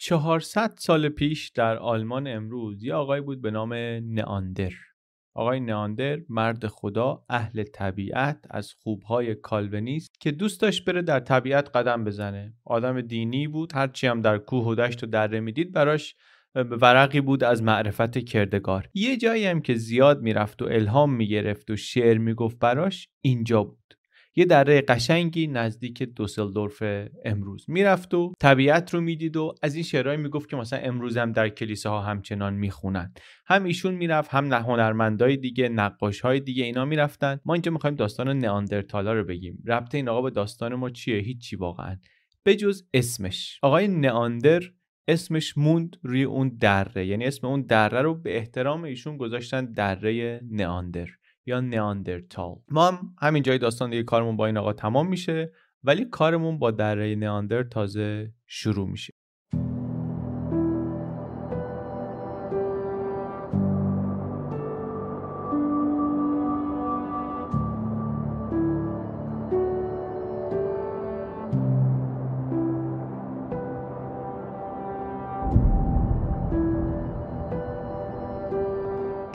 400 سال پیش در آلمان امروز یه آقای بود به نام نئاندر. آقای نئاندر مرد خدا اهل طبیعت از خوبهای کالونیست که دوست داشت بره در طبیعت قدم بزنه. آدم دینی بود هرچی هم در کوه و دشت و دره می‌دید براش ورقی بود از معرفت کردگار. یه جایی هم که زیاد می‌رفت و الهام می‌گرفت و شعر می‌گفت براش اینجا بود. یه دره قشنگی نزدیک دوسلدورف امروز می‌رفت و طبیعت رو می‌دید و از این شعرهایی می‌گفت که مثلا امروز هم در کلیساها همچنان می‌خونن هم ایشون می‌رفت هم هنرمندای دیگه نقاش های دیگه اینا می‌رفتن. ما اینجا می‌خوایم داستان نئاندرتالا رو بگیم. ربط این آقا به داستان ما چیه؟ هیچی واقعا. بجز اسمش. آقای نئاندر اسمش موند روی اون دره. یعنی اسم اون دره رو به احترام ایشون گذاشتن دره نئاندر. یا نئاندرتال ما هم همین جای داستان دیگه کارمون با این آقا تمام میشه ولی کارمون با دره نئاندر تازه شروع میشه.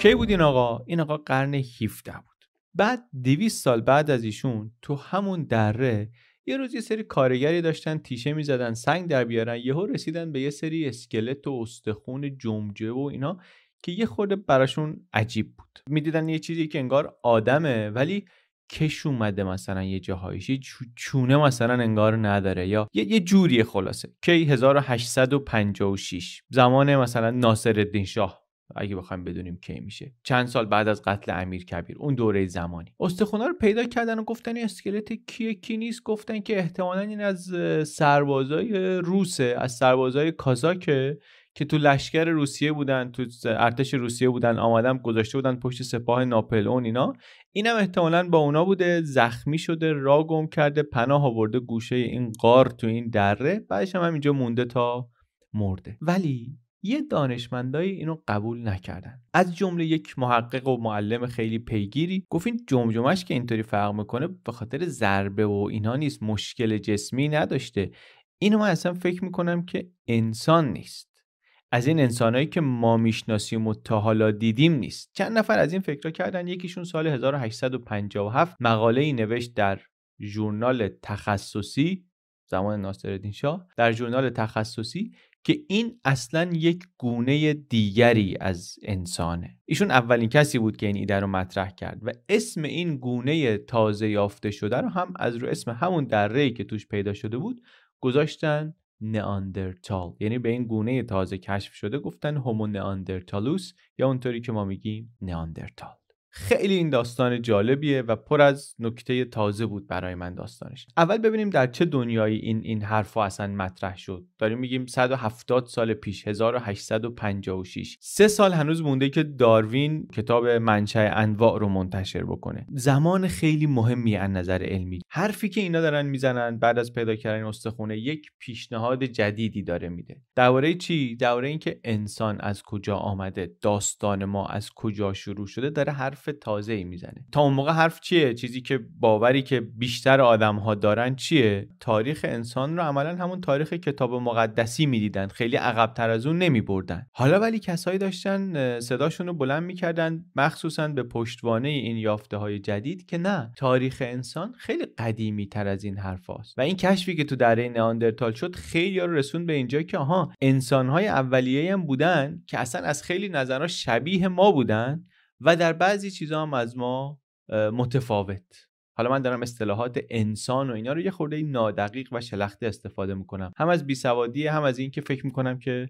کی بود این آقا؟ این آقا قرن 17 بود. بعد 200 سال بعد از ایشون تو همون دره یه روز یه سری کارگری داشتن تیشه می‌زدن سنگ در بیارن یهو رسیدن به یه سری اسکلت و استخون جمجه و اینا که یه خورده براشون عجیب بود. می‌دیدن یه چیزی که انگار آدمه ولی کش اومده مثلا یه جاهایش یه چونه مثلا انگار نداره یا یه, یه جوری خلاصه. کی 1856 زمان مثلا ناصر الدین شاه. اگه بخوایم بدونیم کی میشه. چند سال بعد از قتل امیر کبیر اون دوره زمانی. استخونا رو پیدا کردن و گفتن اسکلت کیه کی نیست؟ گفتن که احتمالا این از سربازای روسه از سربازای کازاکه که تو لشکر روسیه بودن تو ارتش روسیه بودن آمدن گذاشته بودن پشت سپاه ناپلئون اینا. اینم احتمالا با اونا بوده زخمی شده را گم کرده پناه آورده گوشه این قار تو این دره. بعدش هم اینجا مونده تا مرده. ولی یه دانشمندایی اینو قبول نکردن. از جمله یک محقق و معلم خیلی پیگیری گفت این جمجمش که اینطوری فرق می‌کنه به خاطر ضربه و اینا نیست مشکل جسمی نداشته. اینو من اصلا فکر می‌کنم که انسان نیست. از این انسانهایی که ما می‌شناسیم و تا حالا دیدیم نیست. چند نفر از این فکرها کردن؟ یکیشون سال 1857 مقاله ای نوشت در ژورنال تخصصی زمان ناصرالدین شاه در ژورنال تخصصی که این اصلا یک گونه دیگری از انسانه. ایشون اولین کسی بود که این ایده رو مطرح کرد و اسم این گونه تازه یافته شده رو هم از رو اسم همون دره که توش پیدا شده بود گذاشتن نئاندرتال. یعنی به این گونه تازه کشف شده گفتن هومو نئاندرتالوس یا اونطوری که ما میگیم نئاندرتال. خیلی این داستان جالبیه و پر از نکته تازه بود برای من داستانش. اول ببینیم در چه دنیایی این این حرفا اصلا مطرح شد. داریم میگیم 170 سال پیش 1856 سه سال هنوز مونده که داروین کتاب منشأ انواع رو منتشر بکنه. زمان خیلی مهمی از نظر علمی. حرفی که اینا دارن می‌زنن بعد از پیدا کردن استخونه یک پیشنهاد جدیدی داره میده. درباره چی؟ درباره اینکه انسان از کجا آمده داستان ما از کجا شروع شده داره حرف تازه ای می‌زنه. تا اون موقع حرف چیه؟ چیزی که باوری که بیشتر آدم ها دارن چیه؟ تاریخ انسان رو عملا همون تاریخ کتاب مقدسی می‌دیدن. خیلی عقبتر از اون نمی بردن حالا ولی کسایی داشتن صداشون رو بلند می‌کردن مخصوصا به پشتوانه این یافته های جدید که نه تاریخ انسان خیلی قدیمی تر از این حرف و این کشفی که تو دره نئاندرتال شد خیلی رو رسون به اینجا که آها انسان های اولیه هم بودن که اصلا از خیلی نظرها شبیه ما بودن. و در بعضی چیزا هم از ما متفاوت. حالا من دارم اصطلاحات انسان و اینا رو یه خورده نادقیق و شلخته استفاده می‌کنم. هم از بیسوادی هم از این که فکر می‌کنم که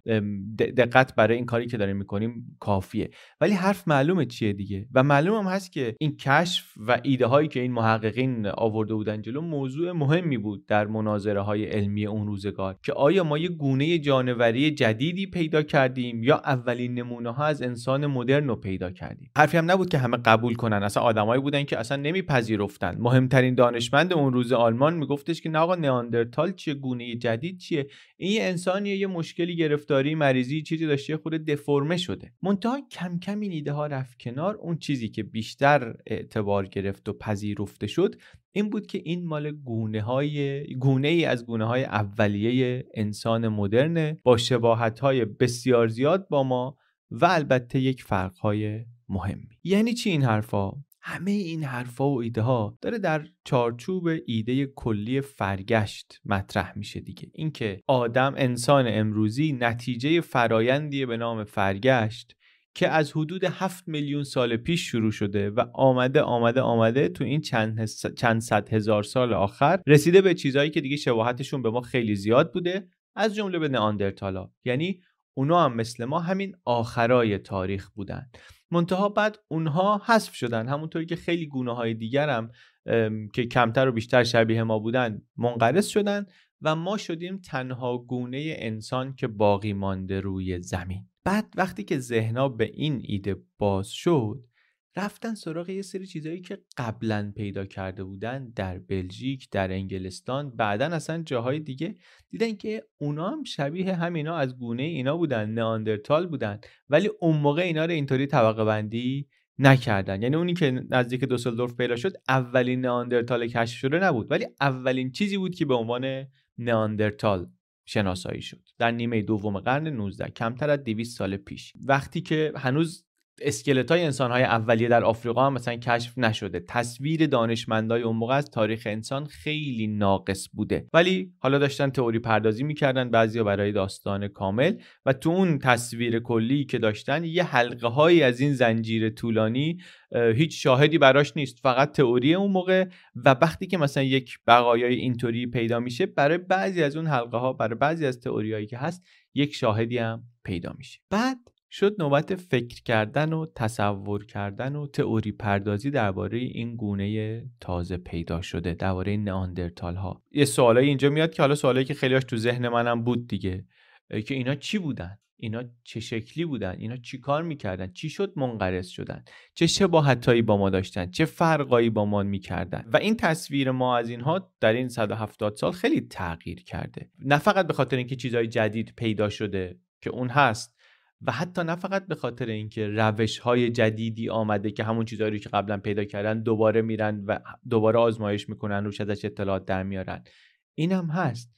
دقت برای این کاری که داریم می‌کنیم کافیه. ولی حرف معلومه چیه دیگه؟ و معلوم هم هست که این کشف و ایده هایی که این محققین آورده بودن جلو موضوع مهمی بود در مناظره های علمی اون روزگار که آیا ما یه گونه جانوری جدیدی پیدا کردیم یا اولین نمونه ها از انسان مدرن رو پیدا کردیم؟ حرفی هم نبود که همه قبول کنن. اصلا آدمایی بودن که اصلا نمیپذیرفتن. مهمترین دانشمند اون روز آلمان میگفتش که نه آقا نیاندرتال چیه گونه جدید چیه؟ این یه انسانیه یه مشکلی گرفتاری مریضی چیزی داشته خود دفرمه شده. منتها کم کم این ایده ها رفت کنار. اون چیزی که بیشتر اعتبار گرفت و پذیرفته شد این بود که این مال گونه های گونه ای از گونه های اولیه انسان مدرنه با شباهت های بسیار زیاد با ما و البته یک فرق های مهمی. یعنی چی این حرفا؟ همه این حرفا و ایده ها داره در چارچوب ایده کلی فرگشت مطرح میشه دیگه. اینکه آدم انسان امروزی نتیجه فرایندیه به نام فرگشت که از حدود 7 میلیون سال پیش شروع شده و آمده آمده آمده تو این چند, چند صد هزار سال آخر رسیده به چیزهایی که دیگه شباهتشون به ما خیلی زیاد بوده از جمله به نئاندرتالا. یعنی اونا هم مثل ما همین آخرای تاریخ بودن. منتها بعد اونها حذف شدن. همونطوری که خیلی گونه های دیگر هم که کمتر و بیشتر شبیه ما بودن منقرض شدن و ما شدیم تنها گونه انسان که باقی مانده روی زمین. بعد وقتی که ذهنا به این ایده باز شد رفتن سراغ یه سری چیزهایی که قبلا پیدا کرده بودن در بلژیک در انگلستان بعدا اصلا جاهای دیگه دیدن که اونا هم شبیه همینا از گونه اینا بودن نئاندرتال بودن ولی اون موقع اینا رو اینطوری طبقه بندی نکردن. یعنی اونی که نزدیک دوسلدورف پیدا شد اولین نئاندرتال کشف شده نبود ولی اولین چیزی بود که به عنوان نئاندرتال شناسایی شد. در نیمه دوم قرن 19 کمتر از 200 سال پیش. وقتی که هنوز اسکلت های انسان های اولیه در آفریقا هم مثلا کشف نشده. تصویر دانشمندای اون موقع از تاریخ انسان خیلی ناقص بوده. ولی حالا داشتن تئوری پردازی می‌کردن بعضیا برای داستان کامل. و تو اون تصویر کلی که داشتن یه حلقه هایی از این زنجیر طولانی هیچ شاهدی براش نیست. فقط تئوری اون موقع. و وقتی که مثلا یک بقایای اینطوری پیدا میشه برای بعضی از اون حلقه ها برای بعضی از تئوریایی که هست یک شاهدی هم پیدا میشه. بعد شد نوبت فکر کردن و تصور کردن و تئوری پردازی درباره این گونه تازه پیدا شده درباره نئاندرتال ها یه سوالایی اینجا میاد که حالا سوالایی که خیلیاش تو ذهن منم بود دیگه. که اینا چی بودن؟ اینا چه شکلی بودن؟ اینا چی کار می‌کردن؟ چی شد منقرض شدن؟ چه شباهتایی با ما داشتن؟ چه فرقایی با ما می‌کردن؟ و این تصویر ما از اینها در این 170 سال خیلی تغییر کرده. نه فقط به خاطر اینکه چیزهای جدید پیدا شده که اون هست و حتی نه فقط به خاطر اینکه روش های جدیدی آمده که همون چیزهایی که قبلا پیدا کردن دوباره میرن و دوباره آزمایش می‌کنن روش ازش اطلاعات در میارن این هم هست.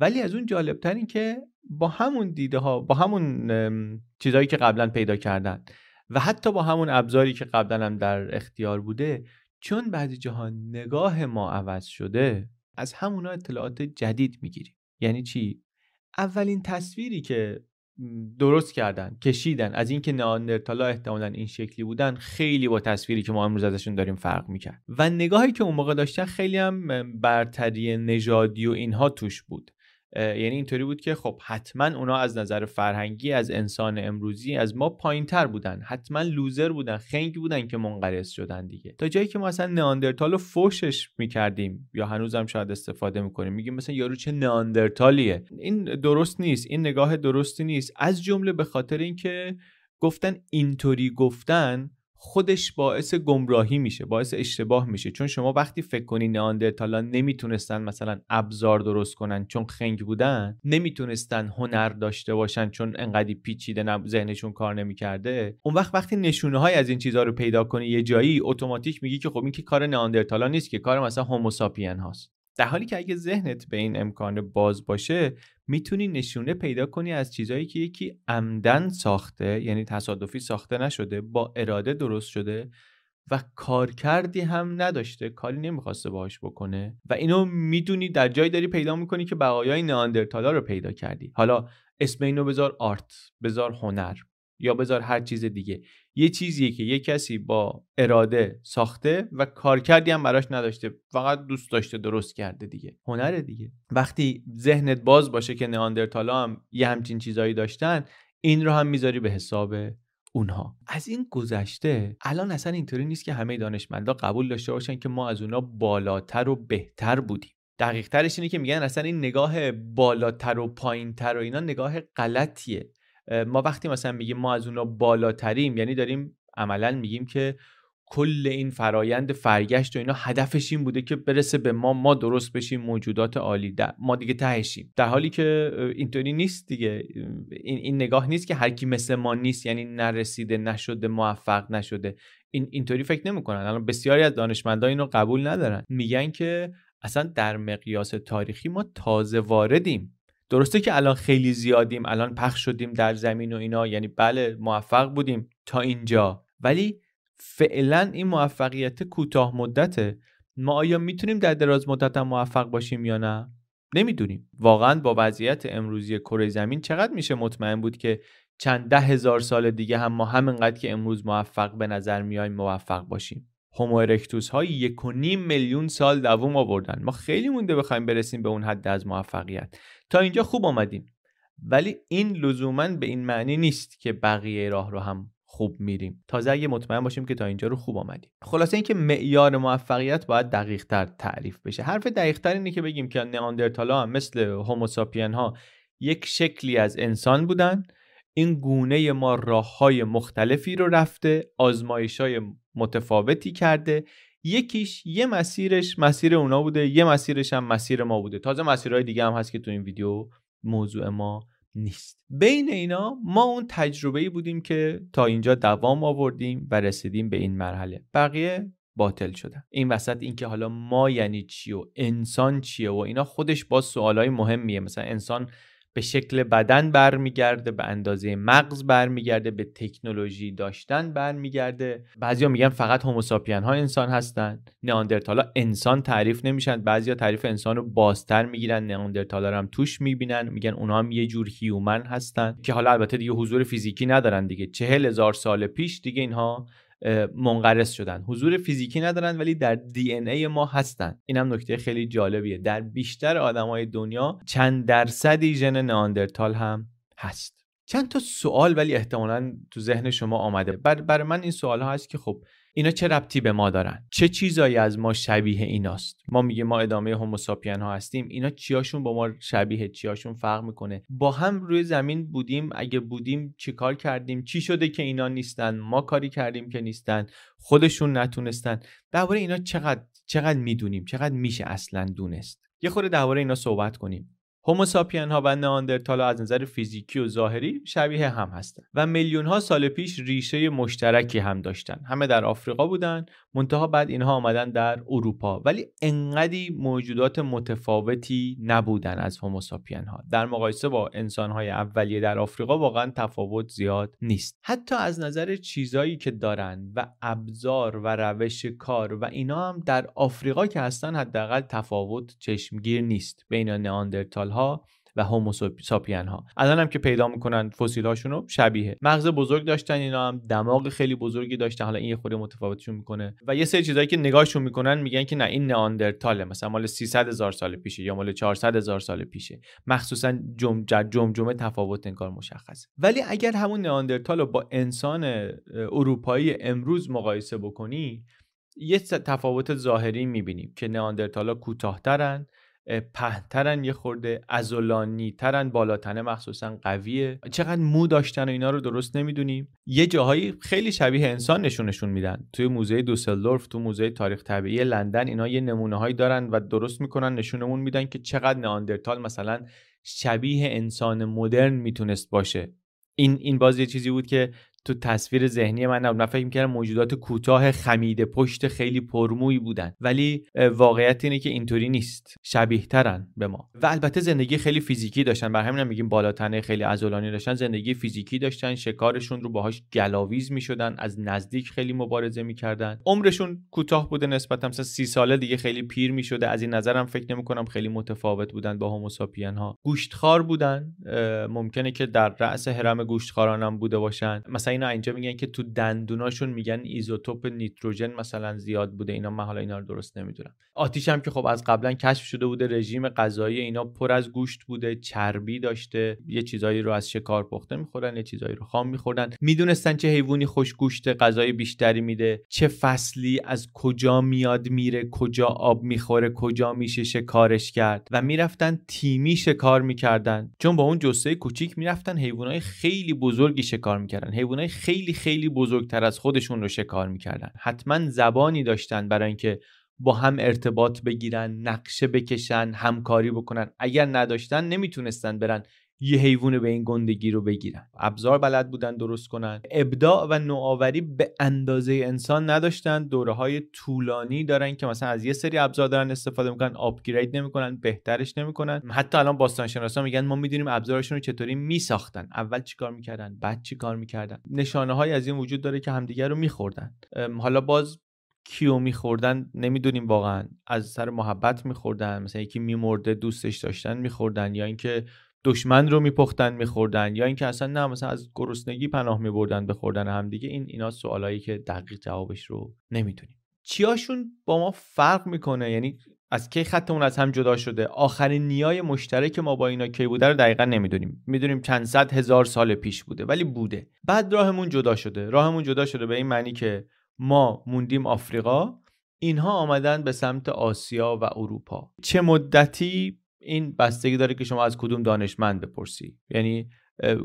ولی از اون جالبتر این که با همون دیده ها با همون چیزهایی که قبلا پیدا کردن و حتی با همون ابزاری که قبلا هم در اختیار بوده چون بعضی جاها نگاه ما عوض شده از همونا اطلاعات جدید می‌گیریم. یعنی چی؟ اولین تصویری که درست کردن کشیدن. از اینکه نئاندرتالا احتمالا این شکلی بودن خیلی با تصویری که ما امروز ازشون داریم فرق می‌کرد. و نگاهی که اون موقع داشتن خیلی هم برتری نژادی و اینها توش بود. یعنی اینطوری بود که خب حتما اونا از نظر فرهنگی از انسان امروزی از ما پایینتر بودن. حتما لوزر بودن خنگ بودن که منقرض شدن دیگه. تا جایی که ما اصلا نئاندرتال رو فوشش می‌کردیم یا هنوزم شاید استفاده می‌کنیم. میگیم مثلا یارو چه نئاندرتالیه. این درست نیست. این نگاه درستی نیست. از جمله به خاطر اینکه گفتن اینطوری گفتن خودش باعث گمراهی میشه باعث اشتباه میشه چون شما وقتی فکر کنی نئاندرتالا نمی‌تونستن مثلا ابزار درست کنن چون خنگ بودن نمی‌تونستن هنر داشته باشن چون انقدی پیچیده. ذهنشون کار نمی‌کرده اون وقت وقتی نشونه های از این چیزها رو پیدا کنی یه جایی اتوماتیک میگی که خب این که کار نئاندرتالا نیست که کار مثلا هوموساپین هاست در حالی که اگه ذهنت به این امکان باز باشه می‌تونی نشونه پیدا کنی از چیزهایی که یکی عمدن ساخته یعنی تصادفی ساخته نشده با اراده درست شده و کار کردی هم نداشته کاری نمی‌خواسته باهاش بکنه و اینو می‌دونی در جایی داری پیدا می‌کنی که بقایای نئاندرتالا رو پیدا کردی. حالا اسم اینو بذار آرت بذار هنر یا بذار هر چیز دیگه. یه چیزیه که یه کسی با اراده ساخته و کارکردی هم براش نداشته فقط دوست داشته درست کرده دیگه. هنر دیگه. وقتی ذهنت باز باشه که نئاندرتالا هم یه همچین چیزایی داشتن این رو هم می‌ذاری به حساب اونها. از این گذشته الان اصلا اینطوری نیست که همه دانشمندا قبول داشته باشن که ما از اونا بالاتر و بهتر بودیم. دقیق ترش اینه که میگن اصلا این نگاه بالاتر و پایینتر و اینا نگاه غلطیه. ما وقتی مثلا میگیم ما از اونا بالاتریم یعنی داریم عملا میگیم که کل این فرایند فرگشت و اینا هدفش این بوده که برسه به ما ما درست بشیم موجودات عالی. در ما دیگه تهشیم. در حالی که اینطوری نیست دیگه. این, این نگاه نیست که هر کی مثل ما نیست یعنی نرسیده نشده موفق نشده. این اینطوری فکر نمی‌کنن. الان بسیاری از دانشمندان اینو قبول ندارن. میگن که اصلا در مقیاس تاریخی ما تازه واردیم. درسته که الان خیلی زیادیم الان پخش شدیم در زمین و اینا یعنی بله موفق بودیم تا اینجا. ولی فعلا این موفقیت کوتاه مدته. ما آیا می‌تونیم در دراز مدت هم موفق باشیم یا نه؟ نمی‌دونیم. واقعا با وضعیت امروزی کره زمین چقدر میشه مطمئن بود که چند ده هزار سال دیگه هم ما همینقدر که امروز موفق به نظر میایم موفق باشیم؟ هومو ارکتوس های یک و نیم میلیون سال دووم آوردن. ما خیلی مونده بخوایم برسیم به اون حد از موفقیت. تا اینجا خوب آمدیم. ولی این لزوما به این معنی نیست که بقیه راه رو هم خوب میریم. تازه اگه مطمئن باشیم که تا اینجا رو خوب آمدیم. خلاصه اینکه معیار موفقیت باید دقیق تر تعریف بشه. حرف دقیق تر اینه که بگیم که نئاندرتالا هم مثل هوموساپین ها یک شکلی از انسان بودن. این گونه ما راه های مختلفی رو رفته آزمایش های متفاوتی کرده. یکیش یه مسیرش مسیر اونا بوده یه مسیرش هم مسیر ما بوده. تازه مسیرهای دیگه هم هست که تو این ویدیو موضوع ما نیست. بین اینا ما اون تجربه ای بودیم که تا اینجا دوام آوردیم و رسیدیم به این مرحله. بقیه باطل شدن. این وسط اینکه حالا ما یعنی چی و انسان چیه و اینا خودش با سوالای مهمیه. مثلا انسان به شکل بدن برمیگرده به اندازه مغز برمیگرده به تکنولوژی داشتن برمیگرده. بعضیا میگن فقط هوموساپین ها انسان هستن. نئاندرتالا انسان تعریف نمیشن. بعضیا تعریف انسان رو بازتر می‌گیرن. نئاندرتالا هم توش می‌بینن. میگن اونها هم یه جور هیومن هستن. که حالا البته دیگه حضور فیزیکی ندارن دیگه. چهل هزار سال پیش دیگه اینها منقرض شدن. حضور فیزیکی ندارن ولی در دی ای ما هستن. اینم نکته خیلی جالبیه. در بیشتر آدمای دنیا چند درصدی ژن نئاندرتال هم هست. چند تا سوال ولی احتمالا تو ذهن شما آمده. برای بر من این سوال ها هست که خب اینا چه ربطی به ما دارن؟ چه چیزایی از ما شبیه ایناست؟ ما میگه ما ادامه هوموساپین ها هستیم. اینا چیاشون با ما شبیه چیاشون فرق می‌کنه؟ با هم روی زمین بودیم. اگه بودیم چیکار کردیم؟ چی شده که اینا نیستن؟ ما کاری کردیم که نیستن؟ خودشون نتونستن. درباره اینا چقدر چقدر می‌دونیم؟ چقدر میشه اصلا دونست؟ یه خورده درباره اینا صحبت کنیم. هوموساپین ها و نئاندرتال از نظر فیزیکی و ظاهری شبیه هم هستند و میلیون ها سال پیش ریشه مشترکی هم داشتن. همه در آفریقا بودن منتها بعد اینها آمدن در اروپا. ولی انقدی موجودات متفاوتی نبودن از هوموساپین ها در مقایسه با انسان های اولیه در آفریقا واقعا تفاوت زیاد نیست. حتی از نظر چیزایی که دارن و ابزار و روش کار و اینا هم در آفریقا که هستن حداقل تفاوت چشمگیر نیست. بین نئاندرتال ها و هوموساپین ها الان هم که پیدا می‌کنن فسیل هاشون رو شبیه. مغز بزرگ داشتن اینا هم دماغ خیلی بزرگی داشتن. حالا این یه خورده متفاوتشون می‌کنه. و یه سری چیزایی که نگاهشون می‌کنن میگن که نه این نئاندرتاله مثلا مال 300 هزار سال پیشه یا مال 400 هزار سال پیشه. مخصوصا جم جمجمه تفاوت انگار مشخصه. ولی اگر همون نئاندرتال رو با انسان اروپایی امروز مقایسه بکنی یه تفاوت ظاهری می‌بینیم که نئاندرتالا کوتاهترن پهترن یه خورده ازولانی ترن بالاتنه مخصوصا قویه. چقدر مو داشتن و اینا رو درست نمی‌دونیم. یه جاهایی خیلی شبیه انسان نشونشون میدن. توی موزه دوسلدورف تو موزه تاریخ طبیعی لندن اینا یه نمونه هایی دارن و درست می‌کنن نشونمون میدن که چقدر نئاندرتال مثلا شبیه انسان مدرن می‌تونست باشه. این این باز یه چیزی بود که تو تصویر ذهنی من نبود. من فکر می‌کردم موجودات کوتاه خمیده پشت خیلی پرموی بودن. ولی واقعیت اینه که اینطوری نیست. شبیه ترن به ما. و البته زندگی خیلی فیزیکی داشتن. بر همین میگیم بالاتنه خیلی عضلانی داشتن. زندگی فیزیکی داشتن. شکارشون رو باهاش گلاویز می‌شدن. از نزدیک خیلی مبارزه می‌کردن. عمرشون کوتاه بوده نسبتا. مثلا سی ساله دیگه خیلی پیر می‌شده. از این نظرم فکر نمی‌کنم خیلی متفاوت بودن با هوموساپین ها گوشتخوار بودن. ممکنه که در رأس هرم گوشتخواران بوده باشن. مثلا اینا اینجا میگن که تو دندوناشون میگن ایزوتوپ نیتروژن مثلا زیاد بوده اینا من حالا اینا رو درست نمی‌دونم. آتیش هم که خب از قبلا کشف شده بوده رژیم غذایی اینا پر از گوشت بوده چربی داشته یه چیزایی رو از شکار پخته می‌خورن یه چیزایی رو خام میخوردن. می‌دونستن چه حیوانی خوش گوشت غذای بیشتری میده چه فصلی از کجا میاد میره کجا آب می‌خوره کجا میشه شکارش کرد. و می‌رفتن تیمی شکار می‌کردن. چون با اون جسه کوچیک می‌رفتن حیوانای خیلی بزرگی شکار می‌کردن. خیلی خیلی بزرگتر از خودشون رو شکار می‌کردن. حتما زبانی داشتن برای اینکه با هم ارتباط بگیرن نقشه بکشن همکاری بکنن. اگر نداشتن نمی‌تونستن برن یه حیوان به این گندگی رو بگیرن. ابزار بلد بودن درست کنن. ابداع و نوآوری به اندازه انسان نداشتن. دوره های طولانی دارن که مثلا از یه سری ابزار دارن استفاده می‌کنن آپگرید نمی‌کنن بهترش نمی‌کنن. حتی الان باستانشناسا میگن ما می‌دونیم ابزارشون رو چطوری میساختن. اول چیکار می‌کردن؟ بعد چیکار می‌کردن؟ نشانه های از این وجود داره که همدیگه رو میخوردن. حالا باز کیو میخوردن نمی‌دونیم واقعا. از سر محبت میخوردن مثلا یکی میمرده دوستش داشتن میخوردن یا اینکه دشمن رو میپختن میخوردن یا اینکه اصلا نه مثلا از گرسنگی پناه میبردن به خوردن همدیگه این اینا سوالایی که دقیق جوابش رو نمی‌دونیم. چیاشون با ما فرق می‌کنه؟ یعنی از کی خطمون از هم جدا شده؟ آخرین نیای مشترک ما با اینا کی بوده رو دقیقا نمی‌دونیم. می‌دونیم چند صد هزار سال پیش بوده ولی بوده. بعد راهمون جدا شده. راهمون جدا شده به این معنی که ما موندیم آفریقا اینها آمدن به سمت آسیا و اروپا. چه مدتی این بستگی داره که شما از کدوم دانشمند بپرسی. یعنی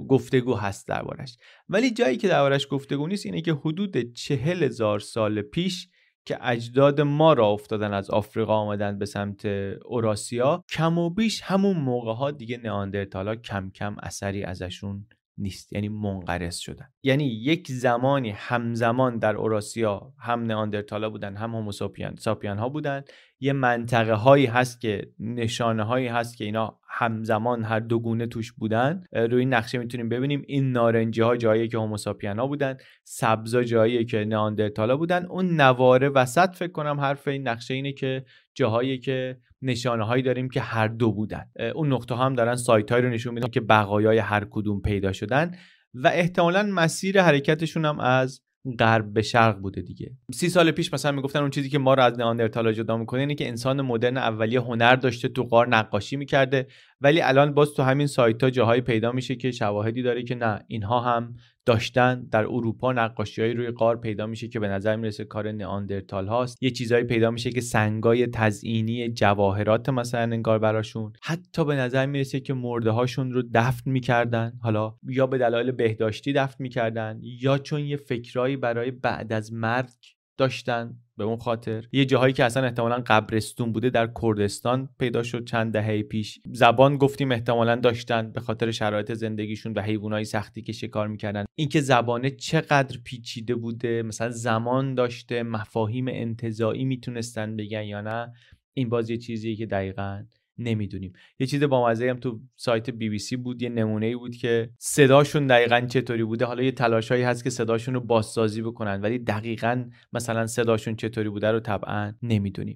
گفتگو هست دربارش. ولی جایی که دربارش گفتگو نیست اینه که حدود چهل هزار سال پیش که اجداد ما را افتادن از آفریقا آمدن به سمت اوراسیا کم و بیش همون موقع ها دیگه نئاندرتالا کم کم اثری ازشون نیست یعنی منقرض شدن. یعنی یک زمانی همزمان در اوراسیا هم نئاندرتالا بودن هم هوموساپین ساپین ها بودن یه منطقه هایی هست که نشانه هایی هست که اینا همزمان هر دو گونه توش بودن. روی این نقشه می‌تونیم ببینیم این نارنجی ها جایی که هوموساپین ها بودن. سبزا جایی که نئاندرتالا بودن. اون نواره وسط فکر کنم حرف این نقشه اینه که جاهایی که نشانه هایی داریم که هر دو بودن. اون نقطه هم دارن سایت های رو نشون میدن که بقایای هر کدوم پیدا شدن. و احتمالا مسیر حرکتشون هم از غرب به شرق بوده دیگه. سی سال پیش مثلا می‌گفتن اون چیزی که ما رو از نئاندرتالا جدا می‌کنه اینه که انسان مدرن اولیه هنر داشته تو غار نقاشی می‌کرده ولی الان باز تو همین سایت ها جاهایی پیدا میشه که شواهدی داره که نه اینها هم داشتن در اروپا نقاشی روی قار پیدا میشه که به نظر می‌رسه کار نئاندرتال هاست. یه چیزایی پیدا میشه که سنگای تزئینی جواهرات مثلا انگار براشون. حتی به نظر می‌رسه که مرده هاشون رو دفن می‌کردن. حالا یا به دلایل بهداشتی دفن می‌کردن یا چون یه فکرایی برای بعد از مرگ داشتن به اون خاطر. یه جاهایی که اصلا احتمالا قبرستون بوده در کردستان پیدا شد چند دهه پیش. زبان گفتیم احتمالا داشتن به خاطر شرایط زندگیشون و حیوانای سختی که شکار می‌کردن. اینکه زبانه چقدر پیچیده بوده مثلا زمان داشته مفاهیم انتظایی می‌تونستن بگن یا نه این باز یه چیزیه که دقیقا نمی‌دونیم. یه چیز با هم تو سایت بی بی سی بود یه نمونه ای بود که صداشون دقیقا چطوری بوده. حالا یه تلاشایی هست که صداشون رو بازسازی بکنن ولی دقیقا مثلا صداشون چطوری بوده رو طبعا نمی‌دونیم.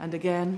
And again.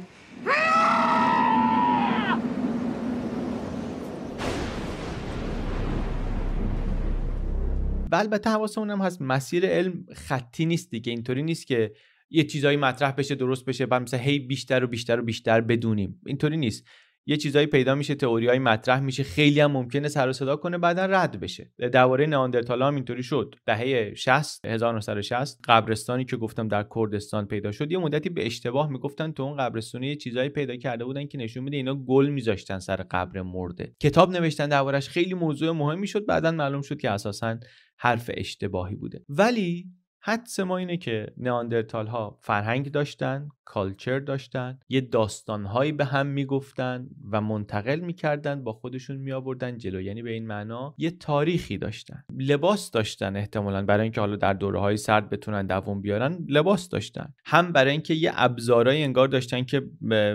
و البته حواسمون هم هست مسیر علم خطی نیست دیگه. اینطوری نیست که یه چیزایی مطرح بشه درست بشه بعد مثلا هی بیشتر و بیشتر و بیشتر بدونیم. اینطوری نیست. یه چیزایی پیدا میشه تئوریای مطرح میشه خیلی هم ممکنه سر و صدا کنه بعدا رد بشه. درباره نئاندرتالا هم اینطوری شد. دهه 60 1960 قبرستانی که گفتم در کردستان پیدا شد یه مدتی به اشتباه می‌گفتن تو اون قبرستونی یه چیزایی پیدا کرده بودن که نشون میده اینا گل میذاشتن سر قبر مرده. کتاب نوشتن دربارش خیلی موضوع مهمی شد بعدا معلوم شد که اساسا حرف اشتباهی بوده. ولی حدس ما اینه که نئاندرتال ها فرهنگ داشتن کالچر داشتن یه داستانهایی به هم می‌گفتن و منتقل می‌کردن با خودشون میآوردن جلو. یعنی به این معنا یه تاریخی داشتن. لباس داشتن احتمالا برای اینکه حالا در دوره های سرد بتونن دووم بیارن لباس داشتن. هم برای اینکه یه ابزارای انگار داشتن که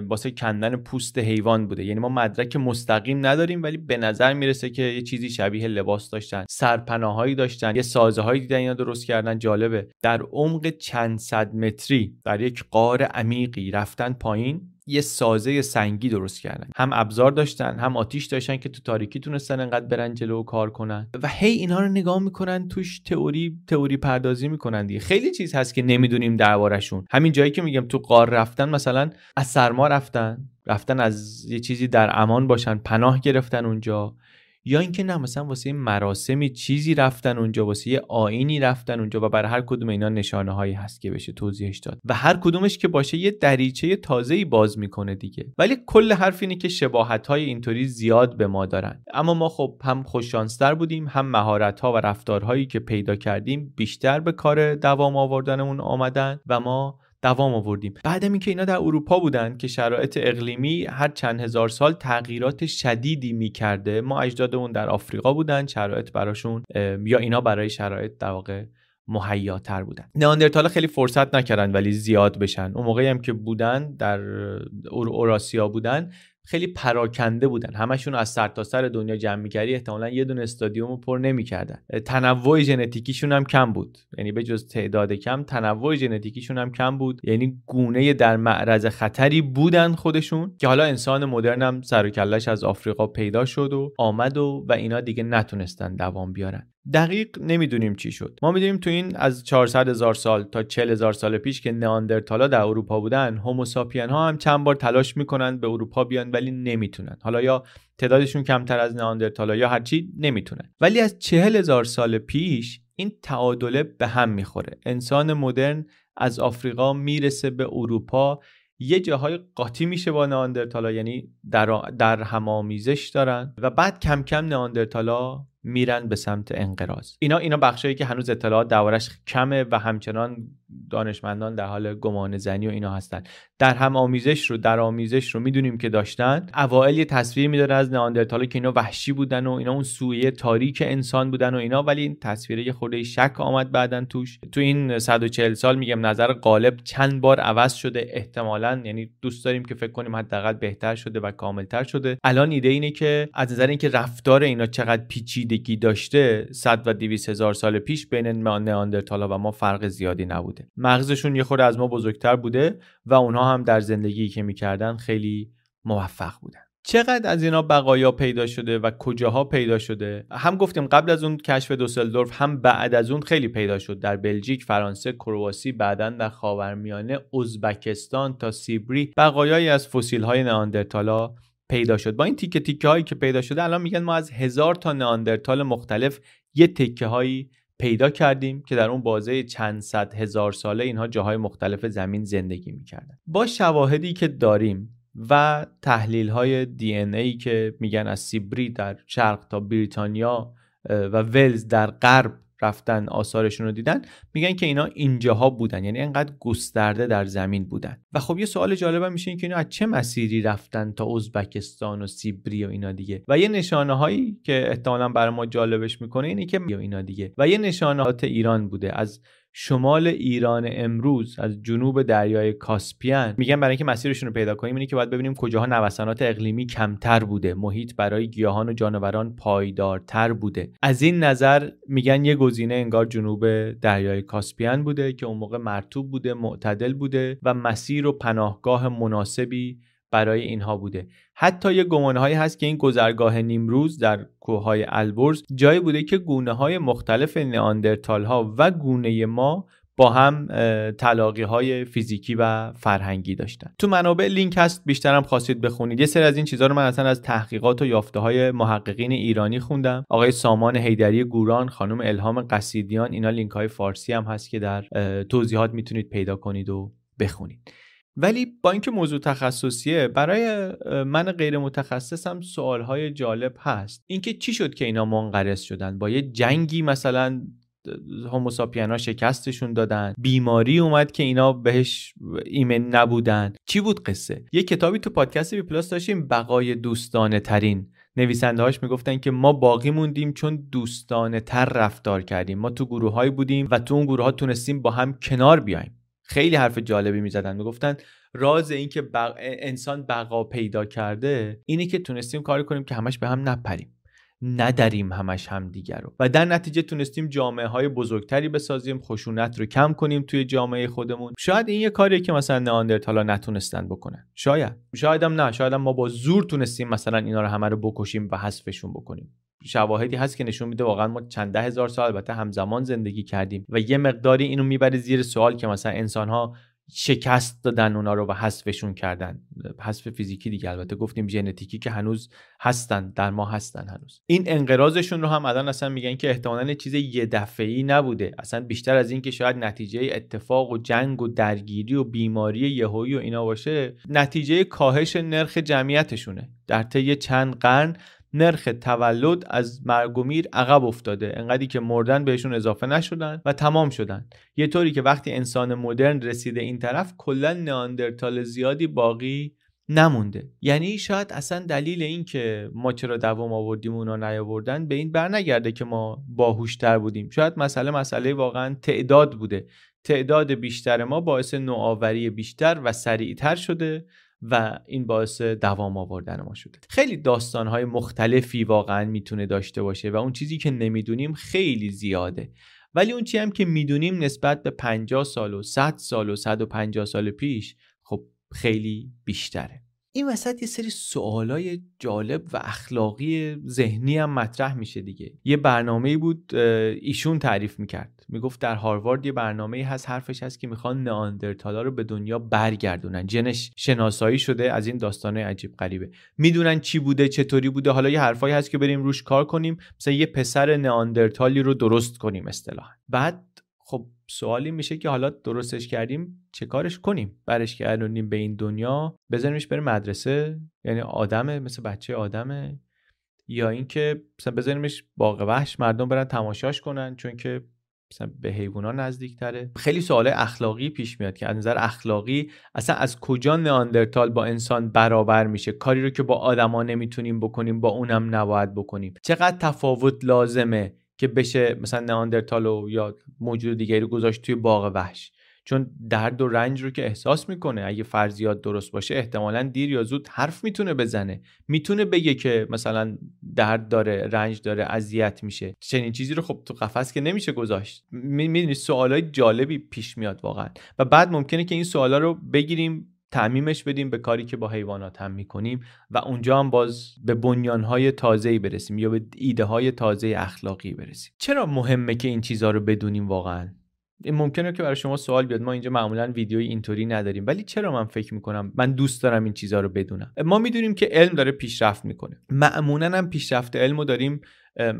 واسه کندن پوست حیوان بوده. یعنی ما مدرک مستقیم نداریم ولی به نظر می‌رسه که یه چیزی شبیه لباس داشتن. سرپناهایی داشتن یه سازه هایی دیدن اینا درست کردن جالبه. در عمق چند صد متری در یک قار عمیقی رفتن پایین یه سازه سنگی درست کردن. هم ابزار داشتن هم آتیش داشتن که تو تاریکی تونستن انقدر برن جلو و کار کنن. و هی اینا رو نگاه می‌کنن توش تئوری تئوری پردازی می‌کنن دیگه. خیلی چیز هست که نمی‌دونیم دربارشون همین جایی که میگم تو قار رفتن مثلا از سرما رفتن. رفتن از یه چیزی در امان باشن پناه گرفتن اونجا. یا اینکه نه مثلا واسه مراسمی چیزی رفتن اونجا واسه یه آینی رفتن اونجا و برای هر کدوم اینا نشانه هایی هست که بشه توضیحش داد. و هر کدومش که باشه یه دریچه تازه ای باز می‌کنه دیگه. ولی کل حرف اینه که شباهت های اینطوری زیاد به ما دارن. اما ما خب هم خوششانستر بودیم هم مهارت ها و رفتارهایی که پیدا کردیم بیشتر به کار دوام آوردنمون آمدن و ما دوام آوردیم. بعد اینکه اینا در اروپا بودن که شرایط اقلیمی هر چند هزار سال تغییرات شدیدی می‌کرده. ما اجدادمون در آفریقا بودن شرایط براشون یا اینا برای شرایط در واقع مهیاتر بودن. نئاندرتال خیلی فرصت نکردن ولی زیاد بشن. اون موقعی هم که بودن در اوراسیا بودن خیلی پراکنده بودن. همشون از سر تا سر دنیا جمع می‌کردی احتمالا یه دونه استادیوم رو پر نمی‌کردن. تنوع ژنتیکیشون هم کم بود. یعنی به جز تعداد کم تنوع ژنتیکیشون هم کم بود. یعنی گونه در معرض خطری بودن خودشون که حالا انسان مدرن هم سر و کلش از آفریقا پیدا شد و آمد و و اینا دیگه نتونستن دوام بیارن. دقیق نمی‌دونیم چی شد. ما می‌دونیم تو این از 400 هزار سال تا 40 هزار سال پیش که نئاندرتالا در اروپا بودن هوموساپین ها هم چند بار تلاش می‌کنن به اروپا بیان ولی نمی‌تونن. حالا یا تعدادشون کمتر از نئاندرتالا یا هرچی نمی‌تونن. ولی از 40 هزار سال پیش این تعادله به هم می‌خوره. انسان مدرن از آفریقا می‌رسه به اروپا. یه جاهای قاطی میشه با نئاندرتالا یعنی در, در همامیزش دارن. و بعد کم کم نئاندرتالا میرن به سمت انقراض. اینا اینا بخشایی که هنوز اطلاعات دربارش کمه و همچنان دانشمندان در حال گمان زنی و اینا هستن. در هم آمیزش رو در آمیزش رو می‌دونیم که داشتن. اوائل یه تصویر میداره از نئاندرتالا که اینا وحشی بودن و اینا اون سویه تاریک انسان بودن و اینا ولی این تصویره یه خورده شک آمد بعدن توش. تو این 140 سال میگم نظر غالب چند بار عوض شده. احتمالا یعنی دوست داریم که فکر کنیم حداقل بهتر شده و کاملتر شده. الان ایده اینه که از نظر اینکه رفتار اینا چقدر پیچیدگی داشته 100 و 200 هزار سال پیش بین نئاندرتالا و ما فرق زیادی مغزشون یه خورده از ما بزرگتر بوده و اونها هم در زندگی که می‌کردن خیلی موفق بودن. چقدر از اینا بقایا پیدا شده و کجاها پیدا شده؟ هم گفتیم قبل از اون کشف دوسلدورف هم بعد از اون خیلی پیدا شد. در بلژیک فرانسه کرواسی بعدا در خاورمیانه ازبکستان تا سیبری بقایایی از فسیل های نئاندرتالا پیدا شد. با این تیکه تیکه هایی که پیدا شده الان میگن ما از هزار تا نئاندرتال مختلف یه تکه هایی پیدا کردیم که در اون بازه چند صد هزار ساله اینها جاهای مختلف زمین زندگی می‌کردن. با شواهدی که داریم و تحلیل های دی ای که میگن از سیبری در شرق تا بریتانیا و ولز در غرب رفتن آثارشون رو دیدن میگن که اینا اینجاها بودن یعنی انقدر گسترده در زمین بودن. و خب یه سوال جالب میشه این که اینا از چه مسیری رفتن تا ازبکستان و سیبری و اینا دیگه؟ و یه نشانه هایی که احتمالا برای ما جالبش می‌کنه اینه که اینا دیگه. و یه نشانات ایران بوده. از شمال ایران امروز از جنوب دریای کاسپیان میگن برای اینکه مسیرشون رو پیدا کنیم اینه که باید ببینیم کجاها نوسانات اقلیمی کمتر بوده. محیط برای گیاهان و جانوران پایدارتر بوده. از این نظر میگن یه گزینه انگار جنوب دریای کاسپیان بوده که اون موقع مرتوب بوده معتدل بوده و مسیر و پناهگاه مناسبی برای اینها بوده. حتی یه گمانهایی هست که این گذرگاه نیمروز در کوههای البرز جایی بوده که گونه های مختلف نیاندرتال ها و گونه ما با هم تلاقی های فیزیکی و فرهنگی داشتن. تو منابع لینک هست بیشترم خواستید بخونید. یه سری از این چیزها رو من اصلا از تحقیقات و یافته های محققین ایرانی خوندم. آقای سامان هیدری گوران خانم الهام قصیدیان اینا لینک های فارسی هم هست که در توضیحات می‌تونید پیدا کنید و بخونید. ولی با اینکه موضوع تخصصیه برای من غیر متخصصم سوال های جالب هست. اینکه چی شد که اینا منقرض شدن؟ با یه جنگی مثلا هوموساپینا شکستشون دادن. بیماری اومد که اینا بهش ایمن نبودن. چی بود قصه؟ یه کتابی تو پادکست بی پلاس داشتیم بقای دوستانه ترین نویسنده هاش می‌گفتن که ما باقی موندیم چون دوستانه تر رفتار کردیم. ما تو گروه های بودیم و تو اون گروه ها تونستیم با هم کنار بیایم. خیلی حرف جالبی می‌زدن می‌گفتن راز این که انسان بقا پیدا کرده اینه که تونستیم کاری کنیم که همش به هم نپریم. نداریم همش هم دیگر رو. و در نتیجه تونستیم جامعه های بزرگتری بسازیم خشونت رو کم کنیم توی جامعه خودمون. شاید این یه کاریه که مثلا نئاندرتالا نتونستن بکنن. شاید. شاید هم نه. شاید هم ما با زور تونستیم مثلا اینا رو همه رو بکشیم و حذفشون بکنیم. شواهدی هست که نشون میده واقعا ما چند ده هزار سال البته همزمان زندگی کردیم و یه مقداری اینو می‌بره زیر سوال که مثلا انسان ها شکست دادن اونا رو و حذفشون کردن. حذف فیزیکی دیگه البته گفتیم ژنتیکی که هنوز هستن در ما هستن هنوز. این انقراضشون رو هم الان اصلا میگن که احتمالا چیز یه دفعه‌ای نبوده. اصلا بیشتر از این که شاید نتیجه اتفاق و جنگ و درگیری و بیماری یهویی و اینا باشه نتیجه کاهش نرخ جمعیتشونه. در طی چند قرن نرخ تولد از مرگ و میر عقب افتاده. انقدری که مردن بهشون اضافه نشدن و تمام شدن. یه طوری که وقتی انسان مدرن رسیده این طرف کلا نئاندرتال زیادی باقی نمونده. یعنی شاید اصلا دلیل این که ما چرا دوام آوردیم اونا نیاوردن به این برنگرده که ما باهوشتر بودیم. شاید مسئله مسئله واقعا تعداد بوده. تعداد بیشتر ما باعث نوآوری بیشتر و سریعتر شده. و این باعث دوام آوردن ما شده. خیلی داستانهای مختلفی واقعا می‌تونه داشته باشه و اون چیزی که نمی‌دونیم خیلی زیاده. ولی اون چی هم که می‌دونیم نسبت به 50 سال و 100 سال و 150 سال پیش خب خیلی بیشتره. این وسط یه سری سوالای جالب و اخلاقی ذهنی هم مطرح میشه دیگه. یه برنامه بود ایشون تعریف می‌کرد. می‌گفت در هاروارد یه برنامه هست حرفش هست که می‌خوان نئاندرتالا رو به دنیا برگردونن. جنش شناسایی شده از این داستانه عجیب غریبه. می‌دونن چی بوده چطوری بوده. حالا یه حرفایی هست که بریم روش کار کنیم. مثلا یه پسر نئاندرتالی رو درست کنیم اصطلاحا. بعد سوالی میشه که حالا درستش کردیم چه کارش کنیم؟ برش کردونیم به این دنیا بذاریمش بره مدرسه؟ یعنی آدمه مثل بچه آدمه؟ یا اینکه مثلا بذاریمش باغ وحش مردم برن تماشاش کنن چون که مثلا به حیوانات نزدیک تره خیلی سوال اخلاقی پیش میاد که از نظر اخلاقی اصلا از کجا نئاندرتال با انسان برابر میشه؟ کاری رو که با آدما نمی‌تونیم بکنیم با اونم نباید بکنیم. چقدر تفاوت لازمه؟ که بشه مثلا نئاندرتال یا موجود دیگری رو گذاشت توی باغ وحش. چون درد و رنج رو که احساس می‌کنه اگه فرضیات درست باشه احتمالا دیر یا زود حرف می‌تونه بزنه. می‌تونه بگه که مثلا درد داره رنج داره اذیت میشه. چنین چیزی رو خب تو قفس که نمیشه گذاشت. می‌دونی سوالای جالبی پیش میاد واقعا. و بعد ممکنه که این سوالا رو بگیریم تعمیمش بدیم به کاری که با حیوانات هم می‌کنیم و اونجا هم باز به بنیانهای تازه‌ای برسیم یا به ایده های تازه اخلاقی برسیم. چرا مهمه که این چیزها رو بدونیم واقعا؟ این ممکنه که برای شما سوال بیاد. ما اینجا معمولا ویدیوی اینطوری نداریم. ولی چرا من فکر می‌کنم؟ من دوست دارم این چیزها رو بدونم. ما می‌دونیم که علم داره پیشرفت می‌کنه. معمولا هم پیشرفت علم رو داریم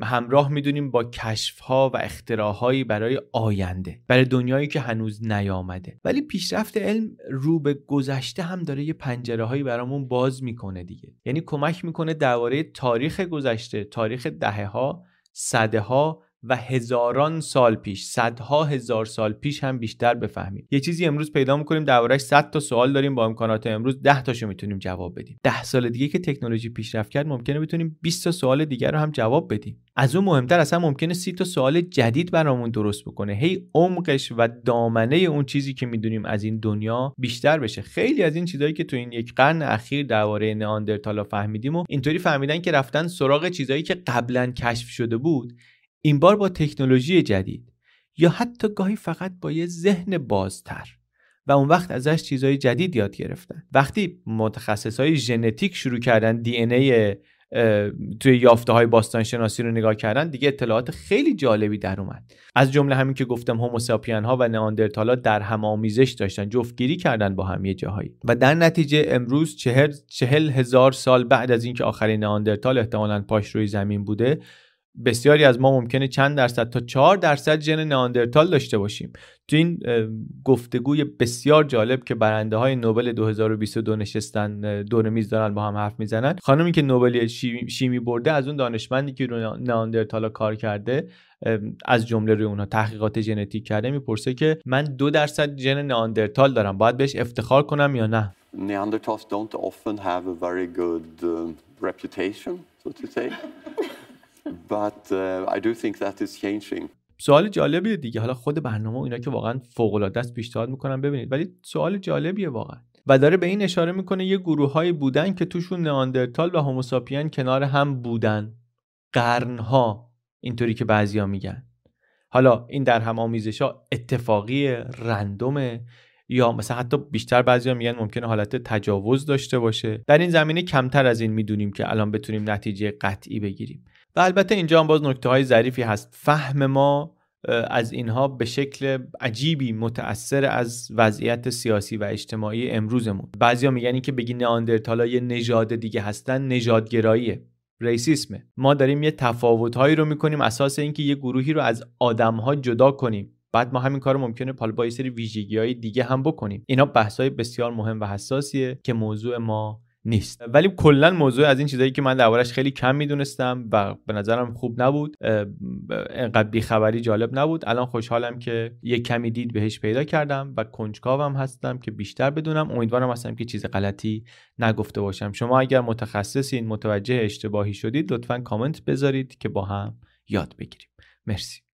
همراه می‌دونیم با کشف ها و اختراعهایی برای آینده برای دنیایی که هنوز نیامده. ولی پیشرفت علم رو به گذشته هم داره یه پنجره هایی برامون باز می‌کنه دیگه. یعنی کمک می‌کنه درباره تاریخ گذشته تاریخ دهه ها صده ها و هزاران سال پیش صدها هزار سال پیش هم بیشتر بفهمیم یه چیزی امروز پیدا می‌کنیم دربارهش 100 تا سوال داریم با امکانات امروز. 10 تاشو می‌تونیم جواب بدیم. 10 سال دیگه که تکنولوژی پیشرفت کرد ممکنه بتونیم 20 تا سوال دیگر رو هم جواب بدیم. از اون مهمتر اصلا ممکنه 30 تا سوال جدید برامون درست بکنه. هی عمقش و دامنه اون چیزی که می‌دونیم از این دنیا بیشتر بشه. خیلی از این چیزهایی که تو این یک قرن اخیر درباره نئاندرتالا فهمیدیم و اینطوری فهمیدن که رفتن سراغ چیزهایی که قبلا کشف شده بود این بار با تکنولوژی جدید یا حتی گاهی فقط با یه ذهن بازتر و اون وقت ازش چیزهای جدید یاد گرفتن. وقتی متخصص های ژنتیک شروع کردن دی ای توی یافته های باستان شناسی رو نگاه کردن دیگه اطلاعات خیلی جالبی در اومد. از جمله همین که گفتم هوموساپین ها و نئاندرتالا در هم آمیزش داشتن جفتگیری کردن با هم یه جاهایی. و در نتیجه امروز چهل, چهل هزار سال بعد از اینکه آخرین نئاندرتال احتمالا پاش روی زمین بوده بسیاری از ما ممکنه چند درصد تا چهار درصد ژن نئاندرتال داشته باشیم. تو این گفتگوی بسیار جالب که برنده های نوبل 2022 نشستن دور میز دارن با هم حرف می‌زنن. خانمی که نوبل شیمی برده از اون دانشمندی که رو نئاندرتال کار کرده از جمله روی اونها تحقیقات ژنتیک کرده می‌پرسه که من دو درصد ژن نئاندرتال دارم باید بهش افتخار کنم یا نه؟ Neanderthals don't often have a very good reputation, so to say. But uh, I do think that is changing. سوال جالبیه دیگه. حالا خود برنامه و اینا که واقعا فوق العاده است پیشنهاد می‌کنم ببینید. ولی سوال جالبیه واقعا. و داره به این اشاره می‌کنه یه گروههایی بودن که توشون نئاندرتال و هوموساپین کنار هم بودن. قرنها. اینطوری که بعضیا میگن. حالا این در هم آمیزش ها اتفاقی رندومه یا مثلا حتی بیشتر بعضیا میگن ممکنه حالت تجاوز داشته باشه. در این زمینه کمتر از این می‌دونیم که الان بتونیم نتیجه قطعی بگیریم. و البته اینجا هم باز نکته های ظریفی هست. فهم ما از اینها به شکل عجیبی متأثر از وضعیت سیاسی و اجتماعی امروزمون. بعضیا میگن که بگی نئاندرتالا یه نژاد دیگه هستن نژادگراییه. ریسیسمه. ما داریم یه تفاوتهایی رو می‌کنیم. اساس اینکه یه گروهی رو از آدمها جدا کنیم. بعد ما همین کار ممکنه حالا با یه سری ویژگی های دیگه هم بکنیم. اینا بحث های بسیار مهم و حساسیه که موضوع ما نیست. ولی کلا موضوع از این چیزایی که من دربارش خیلی کم می‌دونستم و به نظرم خوب نبود انقدر بیخبری جالب نبود. الان خوشحالم که یه کمی دید بهش پیدا کردم و کنجکاوم هستم که بیشتر بدونم. امیدوارم هستم که چیز غلطی نگفته باشم. شما اگر متخصصین متوجه اشتباهی شدید لطفا کامنت بذارید که با هم یاد بگیریم. مرسی.